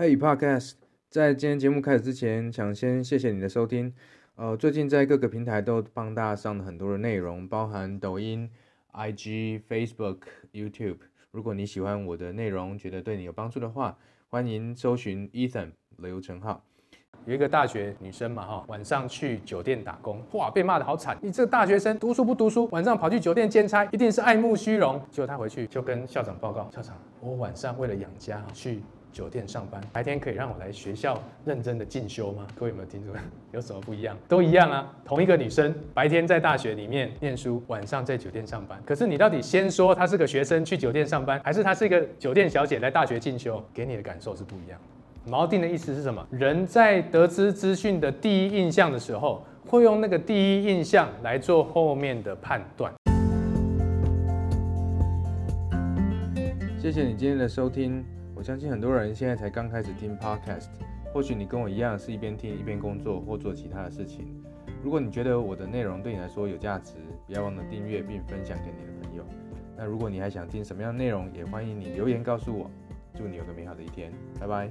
Hey Podcast，在今天节目开始之前，想先谢谢你的收听。呃，最近在各个平台都帮大家上了很多的内容，包含抖音、IG、Facebook、YouTube。如果你喜欢我的内容，觉得对你有帮助的话，欢迎搜寻 Ethan 刘成浩。有一个大学女生嘛，哈，晚上去酒店打工，哇，被骂得好惨。你这个大学生读书不读书，晚上跑去酒店兼差，一定是爱慕虚荣。结果她回去就跟校长报告，校长，我晚上为了养家去酒店上班，白天可以让我来学校认真的进修吗？各位有没有听出？有什么不一样？都一样啊，同一个女生，白天在大学里面念书，晚上在酒店上班。可是你到底先说她是个学生去酒店上班，还是她是一个酒店小姐来大学进修？给你的感受是不一样。锚定的意思是什么？人在得知资讯的第一印象的时候，会用那个第一印象来做后面的判断。谢谢你今天的收听。我相信很多人现在才刚开始听 Podcast，或许你跟我一样是一边听一边工作或做其他的事情。如果你觉得我的内容对你来说有价值，不要忘了订阅并分享给你的朋友。那如果你还想听什么样的内容，也欢迎你留言告诉我。祝你有个美好的一天，拜拜。